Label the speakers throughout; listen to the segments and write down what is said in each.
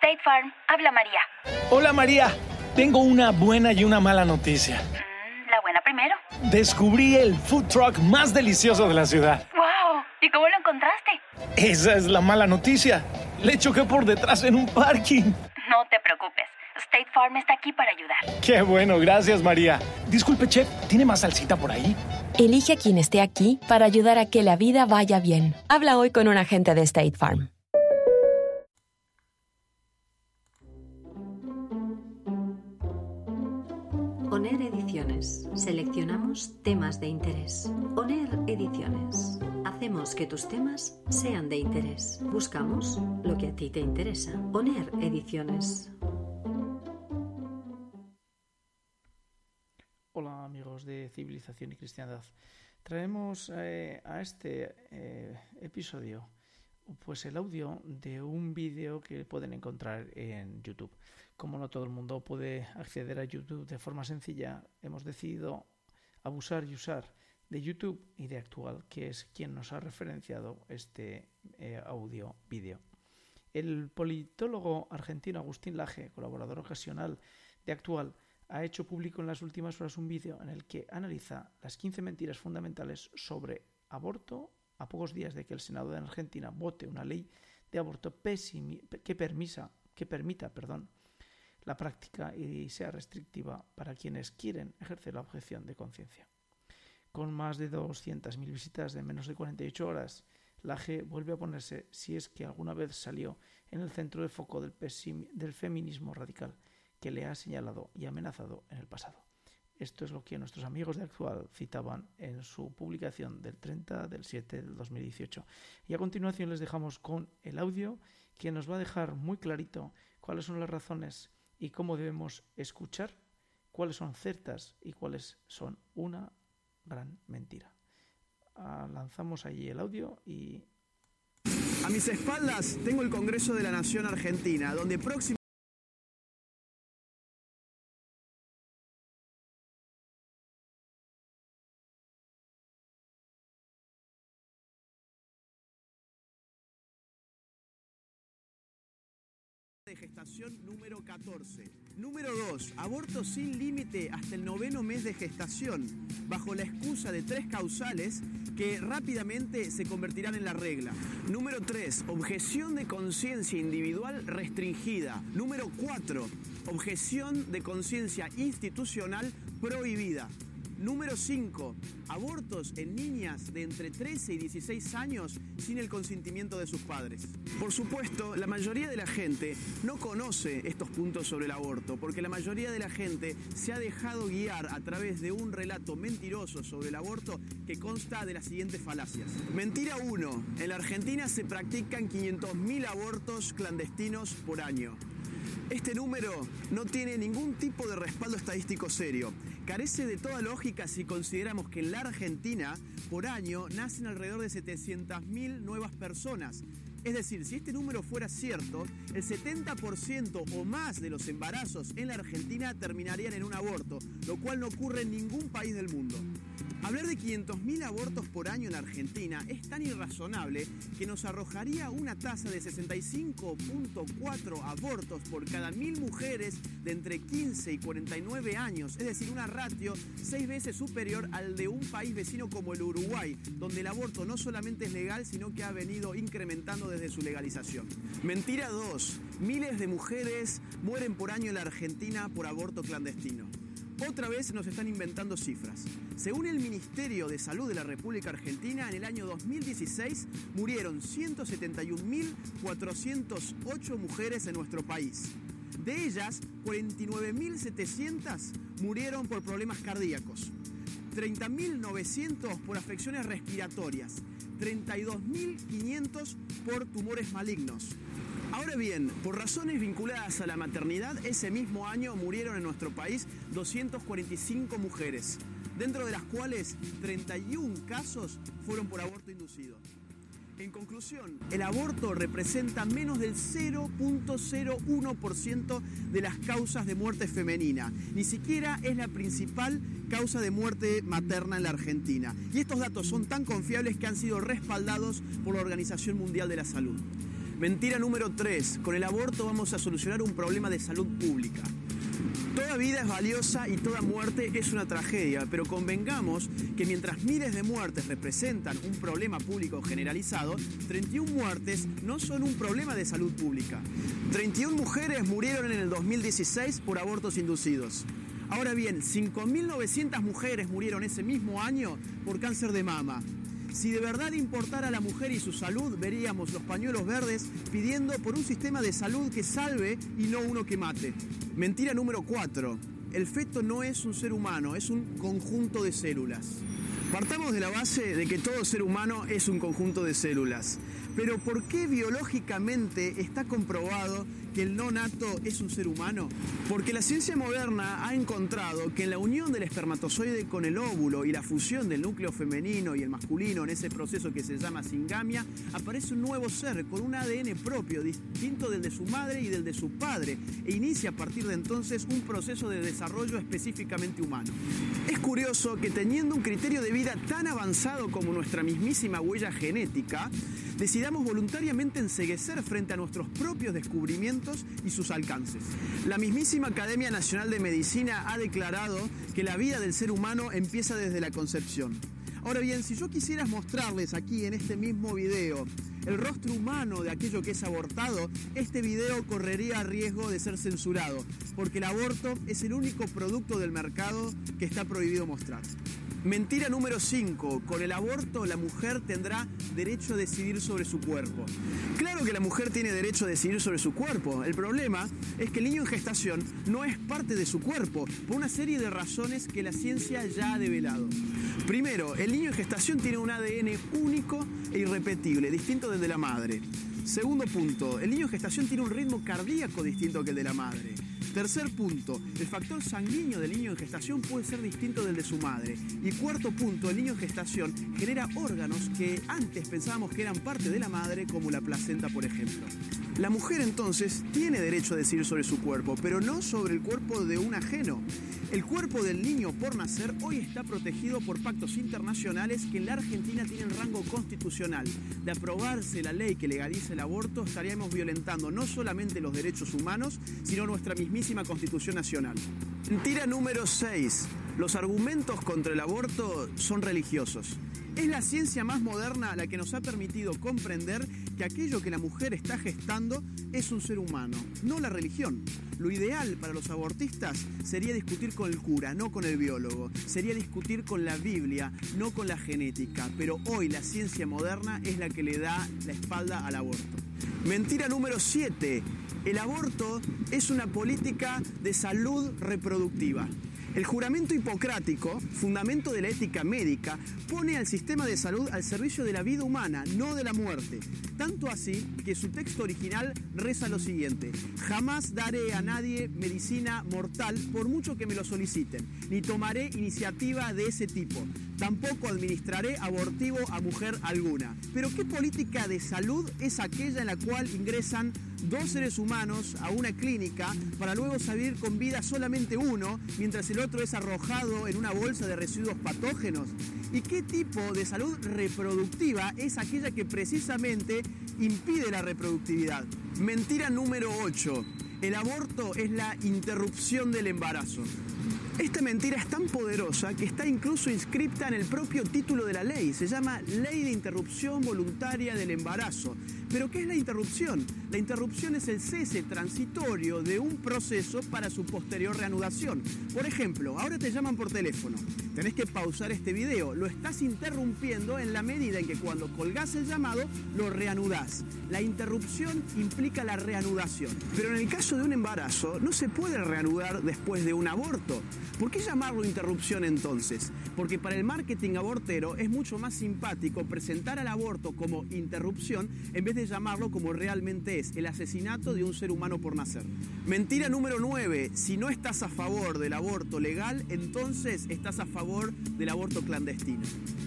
Speaker 1: State Farm, habla María.
Speaker 2: Hola María, tengo una buena y una mala noticia.
Speaker 1: Mm, la buena primero.
Speaker 2: Descubrí el food truck más delicioso de la ciudad.
Speaker 1: ¡Wow! ¿Y cómo lo encontraste?
Speaker 2: Esa es la mala noticia. Le choqué por detrás en un parking.
Speaker 1: No te preocupes. State Farm está aquí para ayudar.
Speaker 2: Qué bueno, gracias María. Disculpe, chef, ¿tiene más salsita por ahí?
Speaker 3: Elige a quien esté aquí para ayudar a que la vida vaya bien. Habla hoy con un agente de State Farm.
Speaker 4: ONER Ediciones. Seleccionamos temas de interés. ONER Ediciones. Hacemos que tus temas sean de interés. Buscamos lo que a ti te interesa. ONER Ediciones.
Speaker 5: Hola amigos de Civilización y Cristiandad. Traemos eh, a este eh, episodio pues el audio de un vídeo que pueden encontrar en YouTube. Como no todo el mundo puede acceder a YouTube de forma sencilla, hemos decidido abusar y usar de YouTube y de Actual, que es quien nos ha referenciado este eh, audio vídeo. El politólogo argentino Agustín Laje, colaborador ocasional de Actual, ha hecho público en las últimas horas un vídeo en el que analiza las 15 mentiras fundamentales sobre aborto a pocos días de que el Senado de Argentina vote una ley de aborto que, que permita perdón, la práctica y sea restrictiva para quienes quieren ejercer la objeción de conciencia. Con más de 200.000 visitas de menos de 48 horas, la G vuelve a ponerse, si es que alguna vez salió, en el centro de foco del, feminismo radical que le ha señalado y amenazado en el pasado. Esto es lo que nuestros amigos de Actual citaban en su publicación del 30 del 7 del 2018. Y a continuación les dejamos con el audio que nos va a dejar muy clarito cuáles son las razones y cómo debemos escuchar, cuáles son ciertas y cuáles son una gran mentira. Ah, lanzamos allí el audio y...
Speaker 6: A mis espaldas tengo el Congreso de la Nación Argentina, donde próximo... número 14. Número 2. Aborto sin límite hasta el noveno mes de gestación, bajo la excusa de tres causales que rápidamente se convertirán en la regla. Número 3. Objeción de conciencia individual restringida. Número 4. Objeción de conciencia institucional prohibida. Número 5. Abortos en niñas de entre 13 y 16 años sin el consentimiento de sus padres. Por supuesto, la mayoría de la gente no conoce estos puntos sobre el aborto, porque la mayoría de la gente se ha dejado guiar a través de un relato mentiroso sobre el aborto que consta de las siguientes falacias. Mentira 1. En la Argentina se practican 500.000 abortos clandestinos por año. Este número no tiene ningún tipo de respaldo estadístico serio. Carece de toda lógica si consideramos que en la Argentina por año nacen alrededor de 700.000 nuevas personas. Es decir, si este número fuera cierto, el 70% o más de los embarazos en la Argentina terminarían en un aborto, lo cual no ocurre en ningún país del mundo. Hablar de 500.000 abortos por año en Argentina es tan irrazonable que nos arrojaría una tasa de 65.4 abortos por cada mil mujeres de entre 15 y 49 años, es decir, una ratio seis veces superior al de un país vecino como el Uruguay, donde el aborto no solamente es legal, sino que ha venido incrementando desde su legalización. Mentira 2. Miles de mujeres mueren por año en la Argentina por aborto clandestino. Otra vez nos están inventando cifras. Según el Ministerio de Salud de la República Argentina, en el año 2016 murieron 171.408 mujeres en nuestro país. De ellas, 49.700 murieron por problemas cardíacos, 30.900 por afecciones respiratorias, 32.500 por tumores malignos. Ahora bien, por razones vinculadas a la maternidad, ese mismo año murieron en nuestro país 245 mujeres, dentro de las cuales 31 casos fueron por aborto inducido. En conclusión, el aborto representa menos del 0.01% de las causas de muerte femenina. Ni siquiera es la principal causa de muerte materna en la Argentina. Y estos datos son tan confiables que han sido respaldados por la Organización Mundial de la Salud. Mentira número 3. Con el aborto vamos a solucionar un problema de salud pública. Toda vida es valiosa y toda muerte es una tragedia, pero convengamos que mientras miles de muertes representan un problema público generalizado, 31 muertes no son un problema de salud pública. 31 mujeres murieron en el 2016 por abortos inducidos. Ahora bien, 5.900 mujeres murieron ese mismo año por cáncer de mama. Si de verdad importara a la mujer y su salud, veríamos los pañuelos verdes pidiendo por un sistema de salud que salve y no uno que mate. Mentira número 4. El feto no es un ser humano, es un conjunto de células. Partamos de la base de que todo ser humano es un conjunto de células. Pero ¿por qué biológicamente está comprobado que el no nato es un ser humano? Porque la ciencia moderna ha encontrado que en la unión del espermatozoide con el óvulo y la fusión del núcleo femenino y el masculino en ese proceso que se llama singamia, aparece un nuevo ser con un ADN propio, distinto del de su madre y del de su padre, e inicia a partir de entonces un proceso de desarrollo específicamente humano. Es curioso que teniendo un criterio de vida tan avanzado como nuestra mismísima huella genética, decidamos voluntariamente enseguecer frente a nuestros propios descubrimientos y sus alcances. La mismísima Academia Nacional de Medicina ha declarado que la vida del ser humano empieza desde la concepción. Ahora bien, si yo quisiera mostrarles aquí en este mismo video el rostro humano de aquello que es abortado, este video correría riesgo de ser censurado, porque el aborto es el único producto del mercado que está prohibido mostrar. Mentira número 5. Con el aborto la mujer tendrá derecho a decidir sobre su cuerpo. Claro que la mujer tiene derecho a decidir sobre su cuerpo. El problema es que el niño en gestación no es parte de su cuerpo por una serie de razones que la ciencia ya ha develado. Primero, el niño en gestación tiene un ADN único e irrepetible, distinto del de la madre. Segundo punto, el niño en gestación tiene un ritmo cardíaco distinto que el de la madre. Tercer punto, el factor sanguíneo del niño en gestación puede ser distinto del de su madre. Y cuarto punto, el niño en gestación genera órganos que antes pensábamos que eran parte de la madre, como la placenta, por ejemplo. La mujer entonces tiene derecho a decidir sobre su cuerpo, pero no sobre el cuerpo de un ajeno. El cuerpo del niño por nacer hoy está protegido por pactos internacionales que en la Argentina tienen rango constitucional. De aprobarse la ley que legaliza el aborto, estaríamos violentando no solamente los derechos humanos, sino nuestra mismísima Constitución Nacional. Mentira número 6. Los argumentos contra el aborto son religiosos. Es la ciencia más moderna la que nos ha permitido comprender que aquello que la mujer está gestando es un ser humano, no la religión. Lo ideal para los abortistas sería discutir con el cura, no con el biólogo. Sería discutir con la Biblia, no con la genética. Pero hoy la ciencia moderna es la que le da la espalda al aborto. Mentira número 7. El aborto es una política de salud reproductiva. El juramento hipocrático, fundamento de la ética médica, pone al sistema de salud al servicio de la vida humana, no de la muerte. Tanto así que su texto original reza lo siguiente, jamás daré a nadie medicina mortal por mucho que me lo soliciten, ni tomaré iniciativa de ese tipo. Tampoco administraré abortivo a mujer alguna. Pero ¿qué política de salud es aquella en la cual ingresan dos seres humanos a una clínica para luego salir con vida solamente uno, mientras el otro es arrojado en una bolsa de residuos patógenos? ¿Y qué tipo de salud reproductiva es aquella que precisamente impide la reproductividad? Mentira número 8. El aborto es la interrupción del embarazo. Esta mentira es tan poderosa que está incluso inscripta en el propio título de la ley. Se llama Ley de Interrupción Voluntaria del Embarazo. ¿Pero qué es la interrupción? La interrupción es el cese transitorio de un proceso para su posterior reanudación. Por ejemplo, ahora te llaman por teléfono. Tenés que pausar este video. Lo estás interrumpiendo en la medida en que cuando colgás el llamado lo reanudás. La interrupción implica la reanudación. Pero en el caso de un embarazo no se puede reanudar después de un aborto. ¿Por qué llamarlo interrupción entonces? Porque para el marketing abortero es mucho más simpático presentar al aborto como interrupción en vez de llamarlo como realmente es, el asesinato de un ser humano por nacer. Mentira número 9, si no estás a favor del aborto legal, entonces estás a favor del aborto clandestino.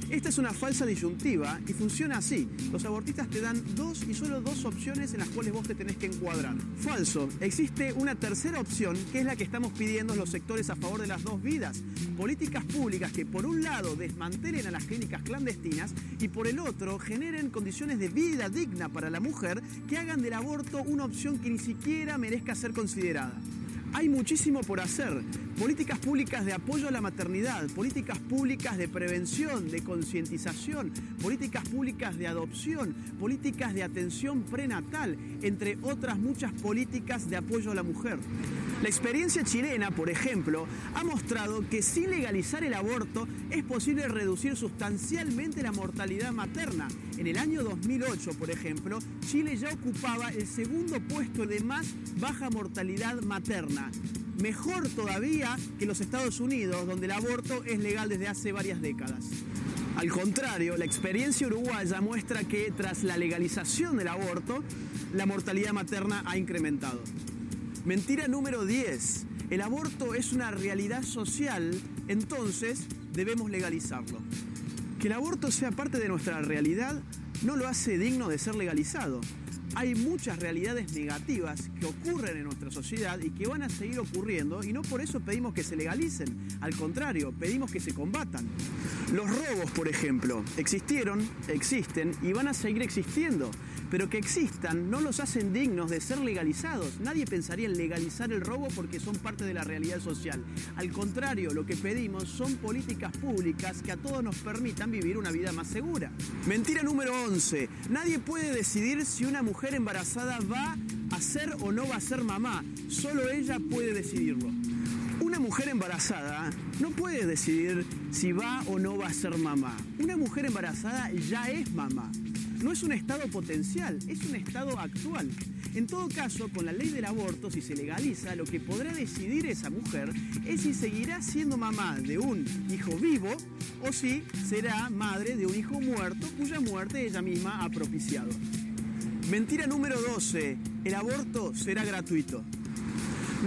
Speaker 6: Esta es una falsa disyuntiva y funciona así. Los abortistas te dan dos y solo dos opciones en las cuales vos te tenés que encuadrar. Falso, existe una tercera opción que es la que estamos pidiendo los sectores a favor de las dos vidas. Políticas públicas que por un lado desmantelen a las clínicas clandestinas y por el otro generen condiciones de vida digna para la mujer que hagan del aborto una opción que ni siquiera merezca ser considerada. Hay muchísimo por hacer. Políticas públicas de apoyo a la maternidad, políticas públicas de prevención, de concientización, políticas públicas de adopción, políticas de atención prenatal, entre otras muchas políticas de apoyo a la mujer. La experiencia chilena, por ejemplo, ha mostrado que sin legalizar el aborto es posible reducir sustancialmente la mortalidad materna. En el año 2008, por ejemplo, Chile ya ocupaba el segundo puesto de más baja mortalidad materna. Mejor todavía que los Estados Unidos, donde el aborto es legal desde hace varias décadas. Al contrario, la experiencia uruguaya muestra que tras la legalización del aborto, la mortalidad materna ha incrementado. Mentira número 10. El aborto es una realidad social, entonces debemos legalizarlo. Que el aborto sea parte de nuestra realidad no lo hace digno de ser legalizado. Hay muchas realidades negativas que ocurren en nuestra sociedad y que van a seguir ocurriendo y no por eso pedimos que se legalicen. Al contrario, pedimos que se combatan. Los robos, por ejemplo, existieron, existen y van a seguir existiendo pero que existan no los hacen dignos de ser legalizados. Nadie pensaría en legalizar el robo porque son parte de la realidad social. Al contrario, lo que pedimos son políticas públicas que a todos nos permitan vivir una vida más segura. Mentira número 11. Nadie puede decidir si una mujer embarazada va a ser o no va a ser mamá. Solo ella puede decidirlo. Una mujer embarazada no puede decidir si va o no va a ser mamá. Una mujer embarazada ya es mamá no es un estado potencial, es un estado actual. En todo caso, con la ley del aborto, si se legaliza, lo que podrá decidir esa mujer es si seguirá siendo mamá de un hijo vivo o si será madre de un hijo muerto cuya muerte ella misma ha propiciado. Mentira número 12. El aborto será gratuito.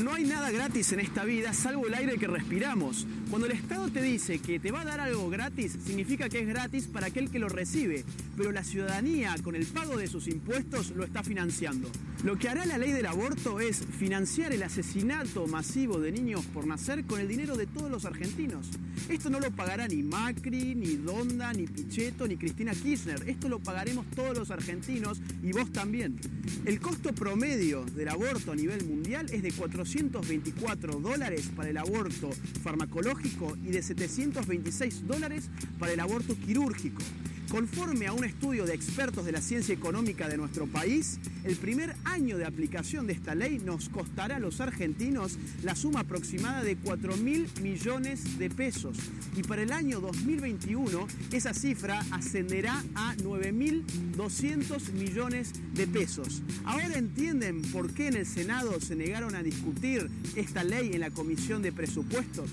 Speaker 6: No hay nada gratis en esta vida salvo el aire que respiramos. Cuando el Estado te dice que te va a dar algo gratis, significa que es gratis para aquel que lo recibe, pero la ciudadanía con el pago de sus impuestos lo está financiando. Lo que hará la ley del aborto es financiar el asesinato masivo de niños por nacer con el dinero de todos los argentinos. Esto no lo pagará ni Macri, ni Donda, ni Pichetto, ni Cristina Kirchner. Esto lo pagaremos todos los argentinos y vos también. El costo promedio del aborto a nivel mundial es de 424 dólares para el aborto farmacológico y de 726 dólares para el aborto quirúrgico. Conforme a un estudio de expertos de la ciencia económica de nuestro país, el primer año de aplicación de esta ley nos costará a los argentinos la suma aproximada de 4 mil millones de pesos. Y para el año 2021 esa cifra ascenderá a 9.200 millones de pesos. Ahora entienden por qué en el Senado se negaron a discutir esta ley en la Comisión de Presupuestos.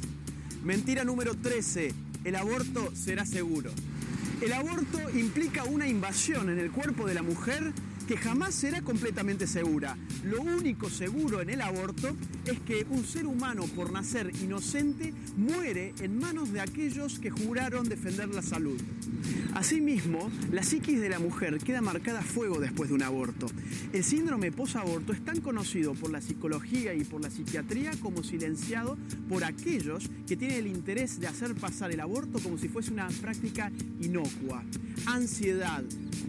Speaker 6: Mentira número 13. El aborto será seguro. El aborto implica una invasión en el cuerpo de la mujer que jamás será completamente segura. Lo único seguro en el aborto es que un ser humano por nacer inocente muere en manos de aquellos que juraron defender la salud. Asimismo, la psiquis de la mujer queda marcada a fuego después de un aborto. El síndrome posaborto es tan conocido por la psicología y por la psiquiatría como silenciado por aquellos que tienen el interés de hacer pasar el aborto como si fuese una práctica inocua. Ansiedad,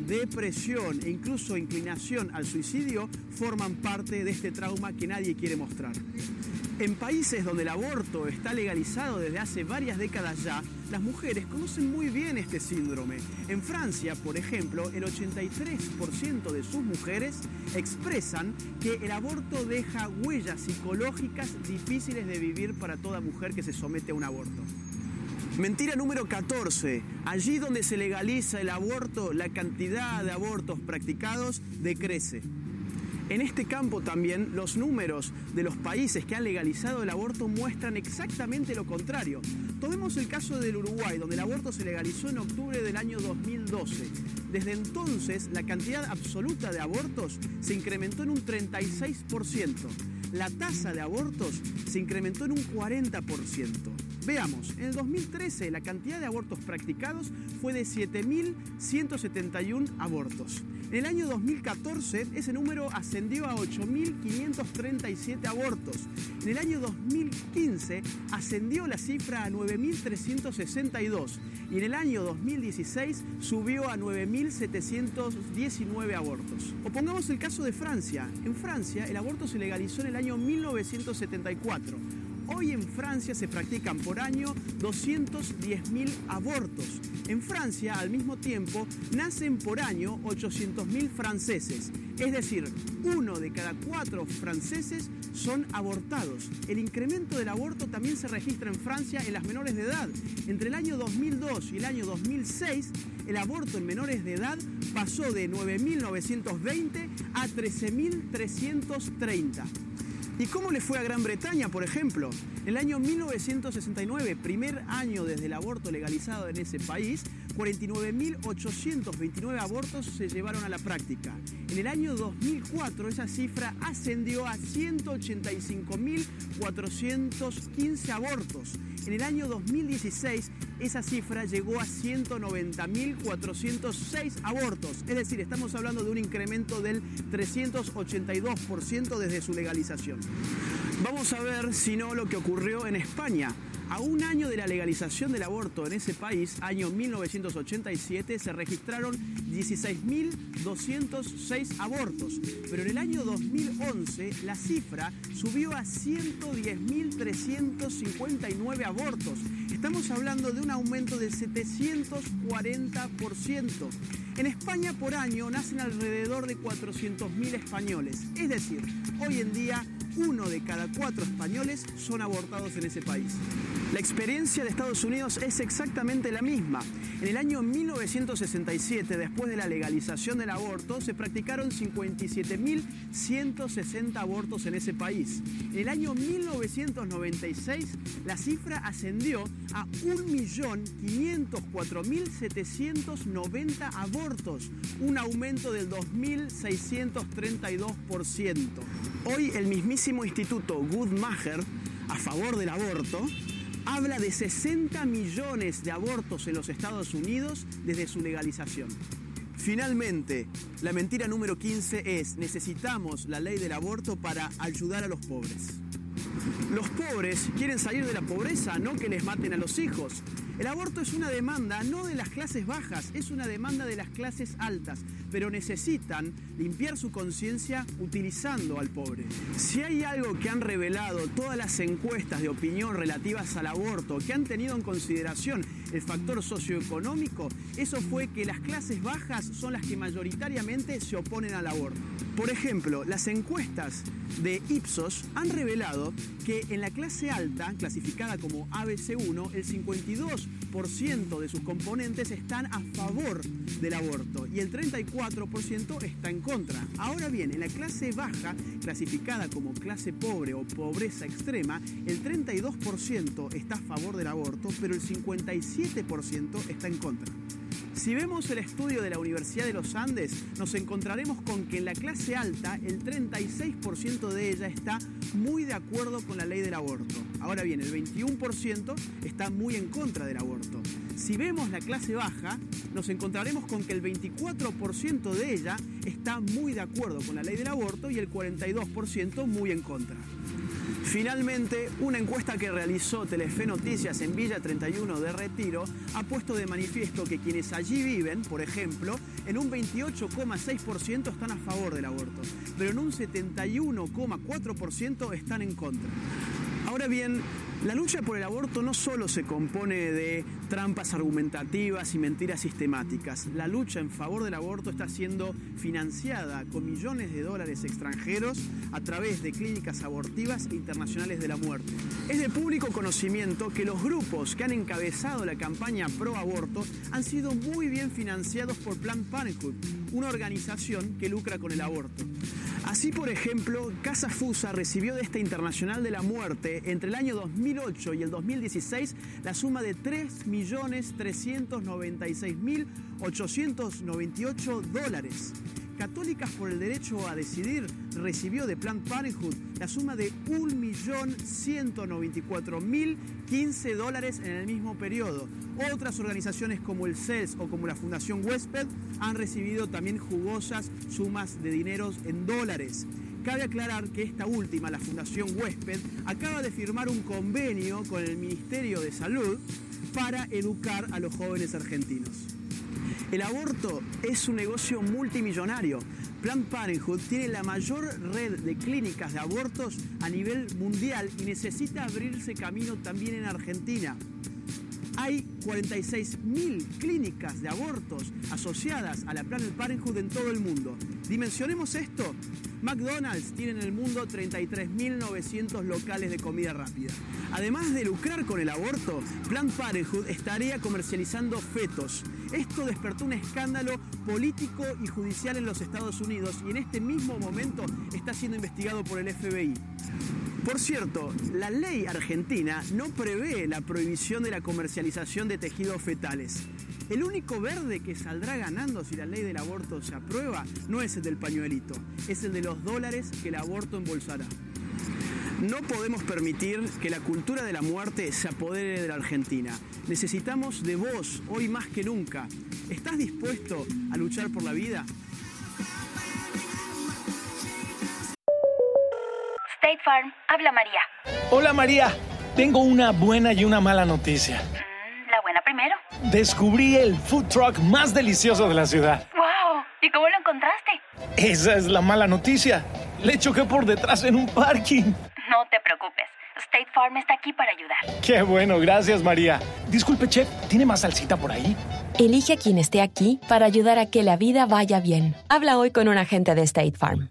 Speaker 6: depresión e incluso inclinación al suicidio forman parte de este trauma que nadie quiere mostrar. En países donde el aborto está legalizado desde hace varias décadas ya, las mujeres conocen muy bien este síndrome. En Francia, por ejemplo, el 83% de sus mujeres expresan que el aborto deja huellas psicológicas difíciles de vivir para toda mujer que se somete a un aborto. Mentira número 14. Allí donde se legaliza el aborto, la cantidad de abortos practicados decrece. En este campo también los números de los países que han legalizado el aborto muestran exactamente lo contrario. Tomemos el caso del Uruguay, donde el aborto se legalizó en octubre del año 2012. Desde entonces, la cantidad absoluta de abortos se incrementó en un 36%. La tasa de abortos se incrementó en un 40%. Veamos, en el 2013 la cantidad de abortos practicados fue de 7.171 abortos. En el año 2014 ese número ascendió a 8.537 abortos. En el año 2015 ascendió la cifra a 9.362 y en el año 2016 subió a 9.719 abortos. O pongamos el caso de Francia. En Francia el aborto se legalizó en el año 1974. Hoy en Francia se practican por año 210.000 abortos. En Francia, al mismo tiempo, nacen por año 800.000 franceses. Es decir, uno de cada cuatro franceses son abortados. El incremento del aborto también se registra en Francia en las menores de edad. Entre el año 2002 y el año 2006, el aborto en menores de edad pasó de 9.920 a 13.330. ¿Y cómo le fue a Gran Bretaña, por ejemplo? En el año 1969, primer año desde el aborto legalizado en ese país, 49.829 abortos se llevaron a la práctica. En el año 2004 esa cifra ascendió a 185.415 abortos. En el año 2016 esa cifra llegó a 190.406 abortos. Es decir, estamos hablando de un incremento del 382% desde su legalización. Vamos a ver si no lo que ocurrió en España. A un año de la legalización del aborto en ese país, año 1987, se registraron 16.206 abortos, pero en el año 2011 la cifra subió a 110.359 abortos. Estamos hablando de un aumento del 740%. En España por año nacen alrededor de 400.000 españoles, es decir, hoy en día uno de cada cuatro españoles son abortados en ese país. La experiencia de Estados Unidos es exactamente la misma. En el año 1967, después de la legalización del aborto, se practicaron 57.160 abortos en ese país. En el año 1996, la cifra ascendió a 1.504.790 abortos, un aumento del 2.632%. Hoy el mismísimo instituto Guttmacher, a favor del aborto, habla de 60 millones de abortos en los Estados Unidos desde su legalización. Finalmente, la mentira número 15 es necesitamos la ley del aborto para ayudar a los pobres. Los pobres quieren salir de la pobreza, no que les maten a los hijos. El aborto es una demanda no de las clases bajas, es una demanda de las clases altas, pero necesitan limpiar su conciencia utilizando al pobre. Si hay algo que han revelado todas las encuestas de opinión relativas al aborto, que han tenido en consideración el factor socioeconómico, eso fue que las clases bajas son las que mayoritariamente se oponen al aborto. Por ejemplo, las encuestas de Ipsos han revelado que en la clase alta, clasificada como ABC1, el 52% de sus componentes están a favor del aborto y el 34% está en contra. Ahora bien, en la clase baja, clasificada como clase pobre o pobreza extrema, el 32% está a favor del aborto, pero el 57% está en contra. Si vemos el estudio de la Universidad de los Andes, nos encontraremos con que en la clase alta el 36% de ella está muy de acuerdo con la ley del aborto. Ahora bien, el 21% está muy en contra del aborto. Si vemos la clase baja, nos encontraremos con que el 24% de ella está muy de acuerdo con la ley del aborto y el 42% muy en contra. Finalmente, una encuesta que realizó Telefe Noticias en Villa 31 de Retiro ha puesto de manifiesto que quienes allí viven, por ejemplo, en un 28,6% están a favor del aborto, pero en un 71,4% están en contra. Ahora bien, la lucha por el aborto no solo se compone de trampas argumentativas y mentiras sistemáticas. La lucha en favor del aborto está siendo financiada con millones de dólares extranjeros a través de clínicas abortivas internacionales de la muerte. Es de público conocimiento que los grupos que han encabezado la campaña pro aborto han sido muy bien financiados por Planned Parenthood, una organización que lucra con el aborto. Así, por ejemplo, Casa Fusa recibió de esta Internacional de la Muerte entre el año 2008 y el 2016 la suma de 3.396.898 dólares. Católicas por el Derecho a Decidir recibió de Planned Parenthood la suma de 1.194.015 dólares en el mismo periodo. Otras organizaciones como el CELS o como la Fundación Westped han recibido también jugosas sumas de dineros en dólares. Cabe aclarar que esta última, la Fundación Huésped, acaba de firmar un convenio con el Ministerio de Salud para educar a los jóvenes argentinos. El aborto es un negocio multimillonario. Planned Parenthood tiene la mayor red de clínicas de abortos a nivel mundial y necesita abrirse camino también en Argentina. Hay 46.000 clínicas de abortos asociadas a la Planned Parenthood en todo el mundo. Dimensionemos esto. McDonald's tiene en el mundo 33.900 locales de comida rápida. Además de lucrar con el aborto, Planned Parenthood estaría comercializando fetos. Esto despertó un escándalo político y judicial en los Estados Unidos y en este mismo momento está siendo investigado por el FBI. Por cierto, la ley argentina no prevé la prohibición de la comercialización de tejidos fetales. El único verde que saldrá ganando si la ley del aborto se aprueba no es el del pañuelito, es el de los dólares que el aborto embolsará. No podemos permitir que la cultura de la muerte se apodere de la Argentina. Necesitamos de vos hoy más que nunca. ¿Estás dispuesto a luchar por la vida?
Speaker 1: State Farm, habla María.
Speaker 2: Hola María, tengo una buena y una mala noticia.
Speaker 1: Mm, la buena primero.
Speaker 2: Descubrí el food truck más delicioso de la ciudad.
Speaker 1: ¿Y cómo lo encontraste?
Speaker 2: Esa es la mala noticia. Le choqué por detrás en un parking.
Speaker 1: No te preocupes. State Farm está aquí para ayudar.
Speaker 2: Qué bueno, gracias María. Disculpe, chef, ¿tiene más salsita por ahí?
Speaker 3: Elige a quien esté aquí para ayudar a que la vida vaya bien. Habla hoy con un agente de State Farm.